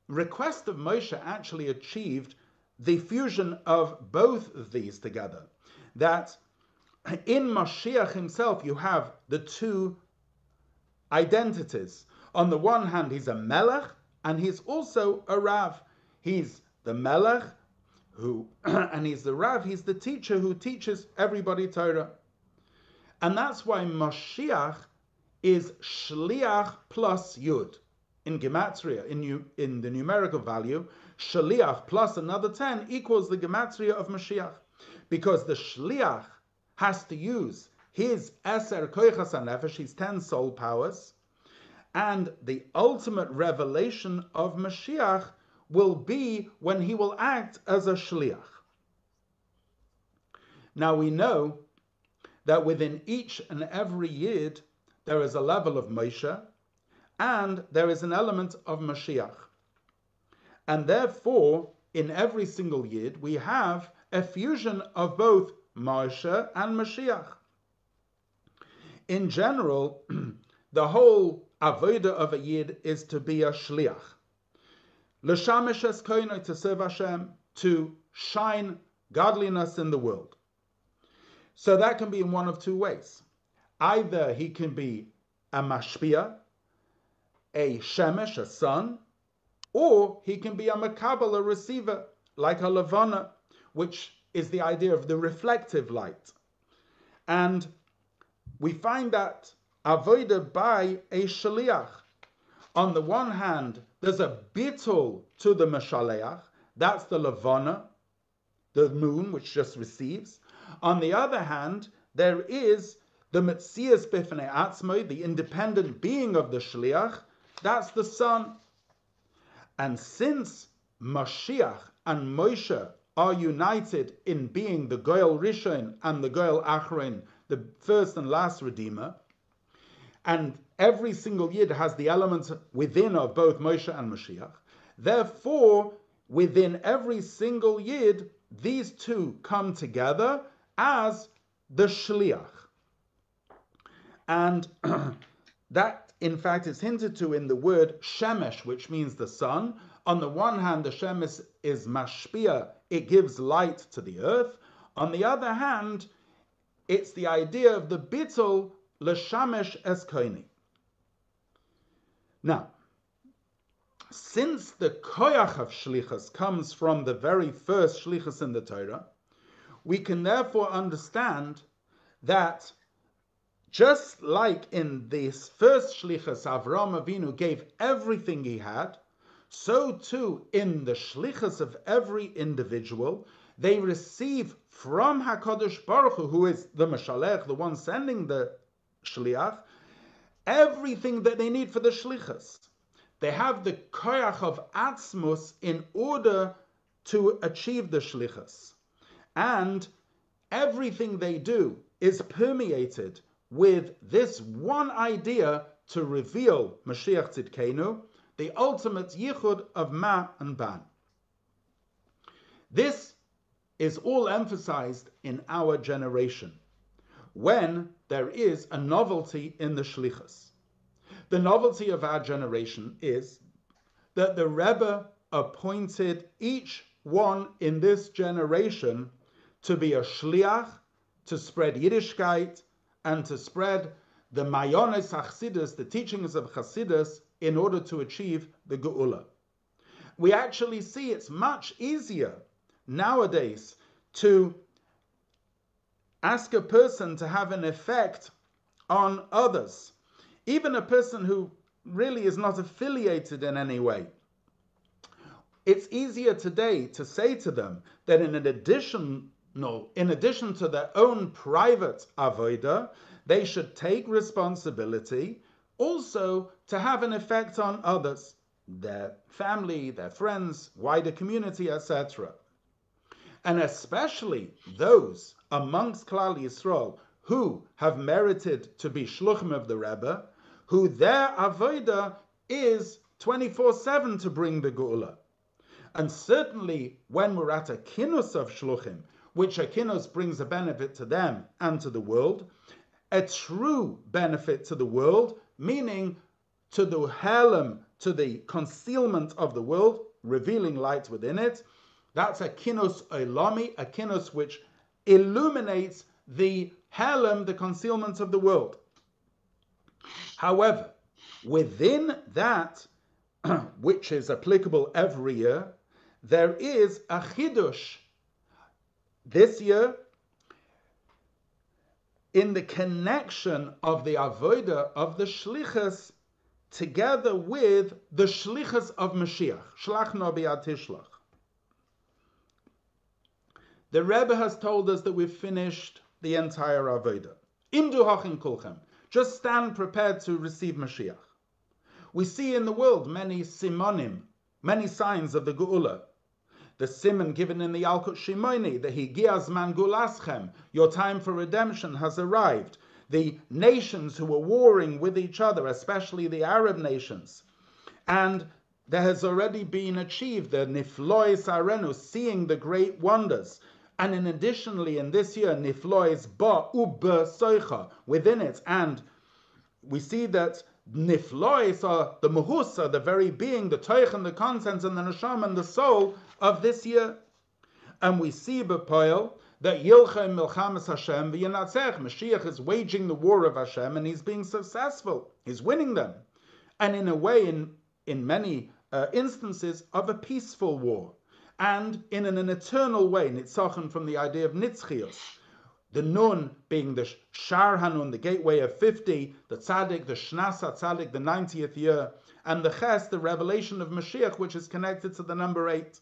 request of Moshe actually achieved the fusion of both of these together. That in Mashiach himself you have the two identities. On the one hand, he's a melech, and he's also a Rav. He's the Melech, who, *clears throat* and he's the Rav, he's the teacher who teaches everybody Torah. And that's why Mashiach is Shliach plus Yud. In Gematria, in, in the numerical value, Shliach plus another 10 equals the Gematria of Mashiach. Because the Shliach has to use his Eser Koichas Nefesh, his 10 soul powers, and the ultimate revelation of Mashiach will be when he will act as a shliach. Now we know that within each and every yid there is a level of Moshe and there is an element of Mashiach. And therefore, in every single yid, we have a fusion of both Moshe and Mashiach. In general, *clears throat* the whole avoda of a yid is to be a shliach. L'shamish es to serve Hashem, to shine godliness in the world. So that can be in one of two ways. Either he can be a mashpia, a shemesh, a sun, or he can be a makabel, a receiver, like a levana, which is the idea of the reflective light. And we find that avoided by a shaliach. On the one hand, there's a bittul to the Mashaleach, that's the Lavana, the moon, which just receives. On the other hand, there is the Metzias Bifnei Atzmoi, the independent being of the shaliach. that's the sun. And since Mashiach and Moshe are united in being the Goel Rishon and the Goel Achron, the first and last Redeemer, and every single Yid has the elements within of both Moshe and Mashiach, therefore, within every single Yid, these two come together as the Shliach. And *clears throat* that, in fact, is hinted to in the word Shemesh, which means the sun. On the one hand, the Shemesh is mashpia, it gives light to the earth. On the other hand, it's the idea of the bittul l'shamesh eskoini. Now, since the koyach of shlichus comes from the very first shlichus in the Torah, we can therefore understand that just like in this first shlichus, Avram Avinu gave everything he had, so too in the shlichus of every individual, they receive from Hakadosh Baruch Hu, who is the Mashalech, the one sending the shliach, everything that they need for the shlichus. They have the koyach of atzmus in order to achieve the shlichus, and everything they do is permeated with this one idea to reveal Mashiach Tzidkenu, the ultimate yichud of Ma and Ban. This is all emphasized in our generation when there is a novelty in the shlichus. The novelty of our generation is that the Rebbe appointed each one in this generation to be a shliach, to spread Yiddishkeit, and to spread the Mayones Chassidus, the teachings of Chassidus, in order to achieve the Geula. We actually see it's much easier nowadays to ask a person to have an effect on others, even a person who really is not affiliated in any way. It's easier today to say to them that in addition, in addition to their own private avoida, they should take responsibility also to have an effect on others, their family, their friends, wider community, etc. And especially those amongst Klal Yisrael who have merited to be shluchim of the Rebbe, who their avoda is 24-7 to bring the Geula. And certainly when we're at a kinus of shluchim, which a kinus brings a benefit to them and to the world, a true benefit to the world, meaning to the helm, to the concealment of the world, revealing light within it. That's a kinus oilami, a kinus which illuminates the helm, the concealment of the world. However, within that, *clears throat* which is applicable every year, there is a chidush. This year, in the connection of the avoda of the shlichus together with the shlichus of Mashiach. Shlach no tishlach. The Rebbe has told us that we've finished the entire avoda. Imdu hachin kulchem. Just stand prepared to receive Mashiach. We see in the world many simonim, many signs of the Geula the simon given in the Yalkut Shimoni, the Higiaz Man Gulaschem, your time for redemption has arrived. The nations who were warring with each other, especially the Arab nations. And there has already been achieved the Niflois Arenu, seeing the great wonders. And in additionally, in this year, Niflois Ba Ubbe Soicha, within it. And we see that Niflois are the Muhusa, the very being, the Toich and the contents and the Neshama and the soul of this year. And we see Bepoil that Yilcha Milchamas Hashem v'Yinatzech. Mashiach is waging the war of Hashem and he's being successful. He's winning them. And in a way, in, in many uh, instances, of a peaceful war. And in an, an eternal way, Nitzachan from the idea of Nitzchios. The Nun being the Shar Hanun, the gateway of 50, the Tzaddik, the Shnasa Tzaddik, the 90th year, and the Ches, the revelation of Mashiach, which is connected to the number eight.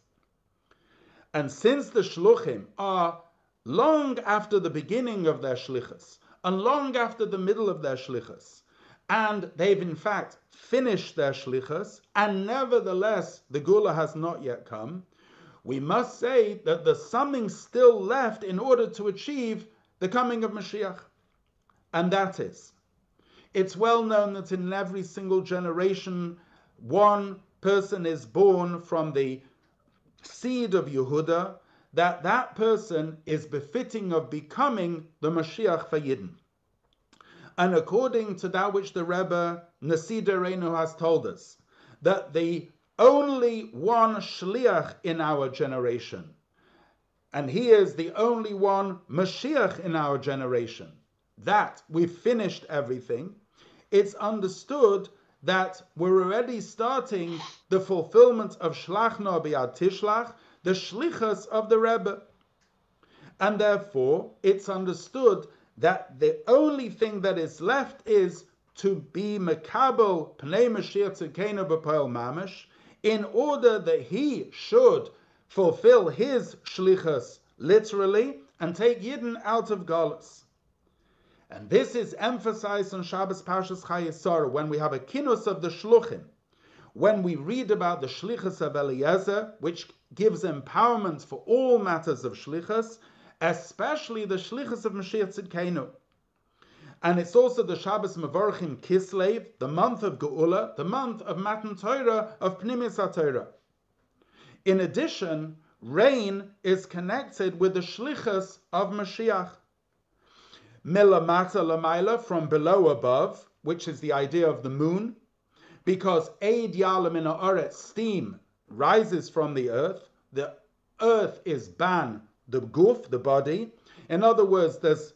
And since the Shluchim are long after the beginning of their Shlichus, and long after the middle of their Shlichus, and they've in fact finished their Shlichus, and nevertheless the Geula has not yet come, we must say that there's something still left in order to achieve the coming of Mashiach. And that is, it's well known that in every single generation, one person is born from the seed of Yehuda, that that person is befitting of becoming the Mashiach for Yidden. And according to that which the Rebbe Nasida Reinu has told us, that the only one shliach in our generation, and he is the only one Mashiach in our generation. That we've finished everything. It's understood that we're already starting the fulfillment of Shlach No Tishlach, the Shlichas of the Rebbe. And therefore, it's understood that the only thing that is left is to be Mekabel Pnei Mashiach Tzidkenu B'Poel Mamish, in order that he should fulfill his shlichus literally and take Yidden out of Galus. And this is emphasized on Shabbos Parshas Chayei Sarah when we have a kinus of the shluchim. When we read about the shlichus of Eliezer, which gives empowerment for all matters of shlichus, especially the shlichus of Mashiach Tzidkenu. And it's also the Shabbos Mavorchim Kislev, the month of Geula, the month of Matan Torah, of Pnimis Torah. In addition, rain is connected with the Shlichus of Mashiach. Milamata Lamaila, from below above, which is the idea of the moon, because Eid Yalam in Oretz, steam rises from the earth, the earth is ban, the guf, the body. In other words, there's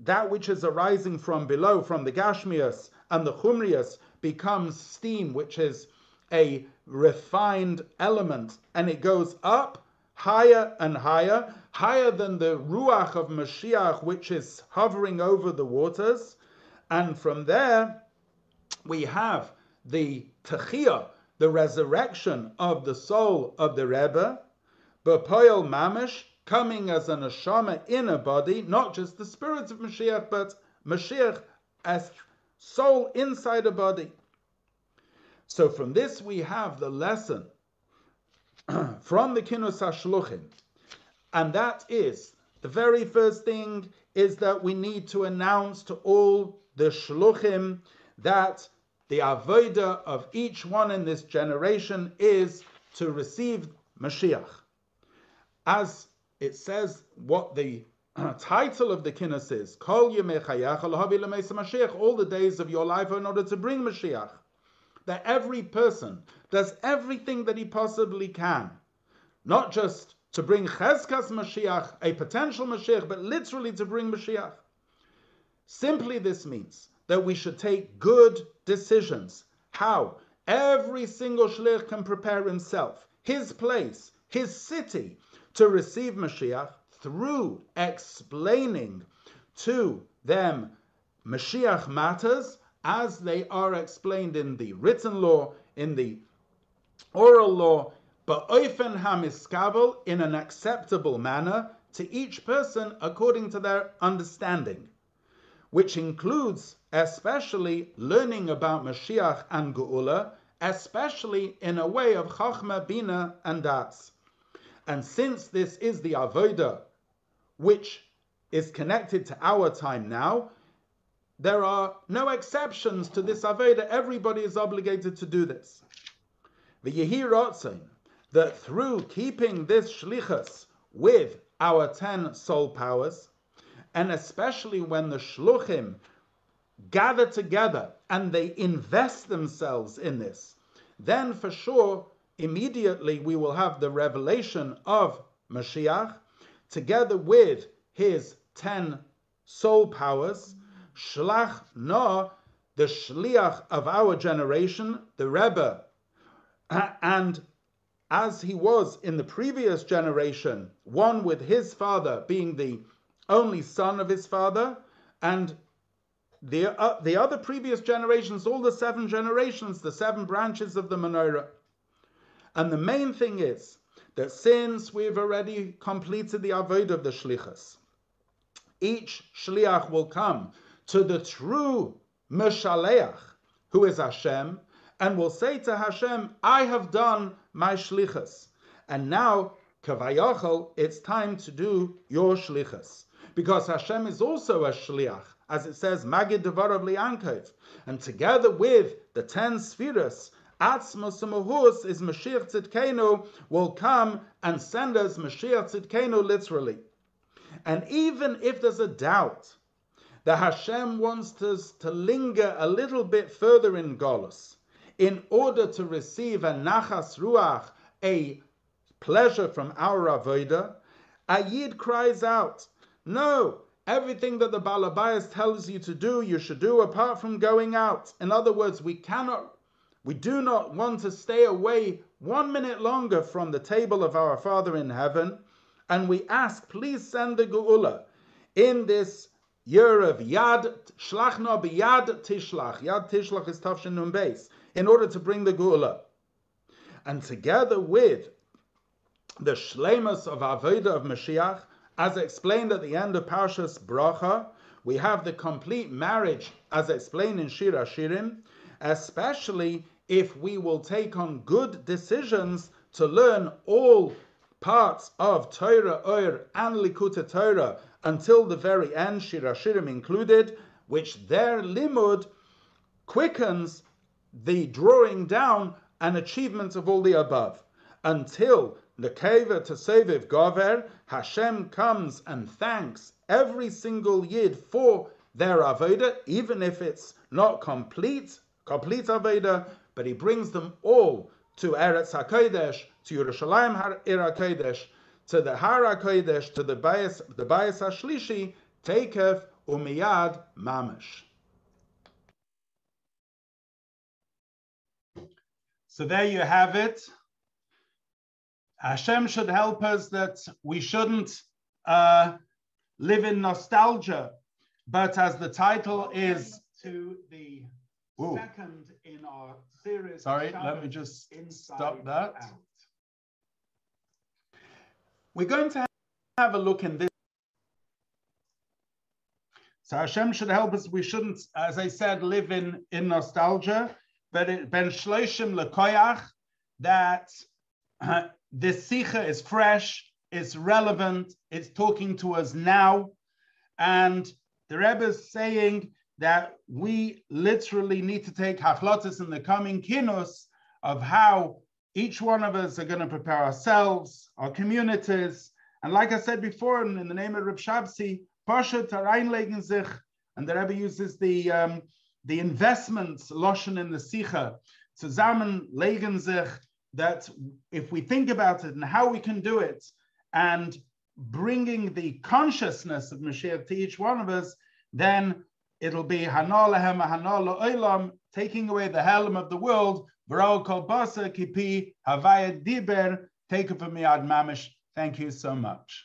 that which is arising from below, from the Gashmias and the Chumrias, becomes steam, which is a refined element, and it goes up higher and higher, higher than the Ruach of Mashiach, which is hovering over the waters. And from there, we have the Techiyah, the resurrection of the soul of the Rebbe, Bepoil Mamish, coming as an neshama in a body, not just the spirit of Mashiach, but Mashiach as soul inside a body. So from this we have the lesson *clears throat* from the Kinus HaShluchim, and that is the very first thing is that we need to announce to all the Shluchim that the avodah of each one in this generation is to receive Mashiach. As it says what the *clears throat* title of the kinnis is Kol all the days of your life are in order to bring Mashiach. That every person does everything that he possibly can, not just to bring Cheskas Mashiach, a potential Mashiach, but literally to bring Mashiach. Simply this means that we should take good decisions. How? Every single shlich can prepare himself, his place, his city, to receive Mashiach through explaining to them Mashiach matters as they are explained in the written law, in the oral law, but oifen in an acceptable manner to each person according to their understanding, which includes especially learning about Mashiach and Geula, especially in a way of Chachma, Bina, and Das. And since this is the Avodah, which is connected to our time now, there are no exceptions to this Avodah. Everybody is obligated to do this. The Yehi that through keeping this Shlichus with our ten soul powers, and especially when the Shluchim gather together and they invest themselves in this, then for sure immediately we will have the revelation of Mashiach together with his ten soul powers. Shlach no, the shliach of our generation, the Rebbe, and as he was in the previous generation, one with his father being the only son of his father, and the, uh, the other previous generations, all the seven generations, the seven branches of the menorah. And the main thing is that since we've already completed the avoid of the shlichus, each shliach will come to the true Meshaleach, who is Hashem, and will say to Hashem, I have done my shlichus. And now, kavayachal, it's time to do your shlichus. Because Hashem is also a shliach, as it says, Magid Devarav Liankov. And together with the ten spheres, Atzmos Mahus is Mashiach Tzidkenu, will come and send us Mashiach Tzidkenu literally. And even if there's a doubt that Hashem wants us to linger a little bit further in Golus, in order to receive a nachas ruach, a pleasure from our avodah, Ayid cries out, no, everything that the Balabayas tells you to do, you should do apart from going out. In other words, we cannot, we do not want to stay away one minute longer from the table of our Father in heaven, and we ask, please send the Geula in this year of Yad Shlachna Yad Tishlach. Yad Tishlach is Tafshin Nun Beis in order to bring the Geula. And together with the Shlemus of Avodah of Mashiach, as explained at the end of Parshas Bracha, we have the complete marriage, as explained in Shir Hashirim, especially if we will take on good decisions to learn all parts of Torah, Oir, and Likkutei Torah until the very end, Shir Hashirim included, which their limud quickens the drawing down and achievement of all the above. Until the Keva to Seviv Gover, Hashem comes and thanks every single Yid for their Avodah, even if it's not complete, complete Avodah, but he brings them all to Eretz HaKodesh, to Yerushalayim Har HaKodesh, to the Har HaKodesh, to the Bayis, the Bayis HaShlishi, Tekef Umiyad Mamish. So there you have it. Hashem should help us that we shouldn't uh, live in nostalgia, but as the title is to the Ooh. second in our series. Sorry, let me just stop that. Out. We're going to have a look in this. So Hashem should help us. We shouldn't, as I said, live in, in nostalgia but it, ben shloshim lekoyach, that uh, *clears throat* this sicha is fresh, it's relevant, it's talking to us now, and the Rebbe is saying that we literally need to take hachlotis in the coming Kinus of how each one of us are going to prepare ourselves, our communities, and like I said before, in, the name of Reb Shabsi, Pasha Tareinlegen sich, and the Rebbe uses the um, the investments loschen in the sicha zusammen legen sich that if we think about it and how we can do it and bringing the consciousness of Mashiach to each one of us, then it'll be hanalahem hanala olam, taking away the helm of the world. V'rao kol basa kipi havaya diber, take it from me ad mamish. Thank you so much.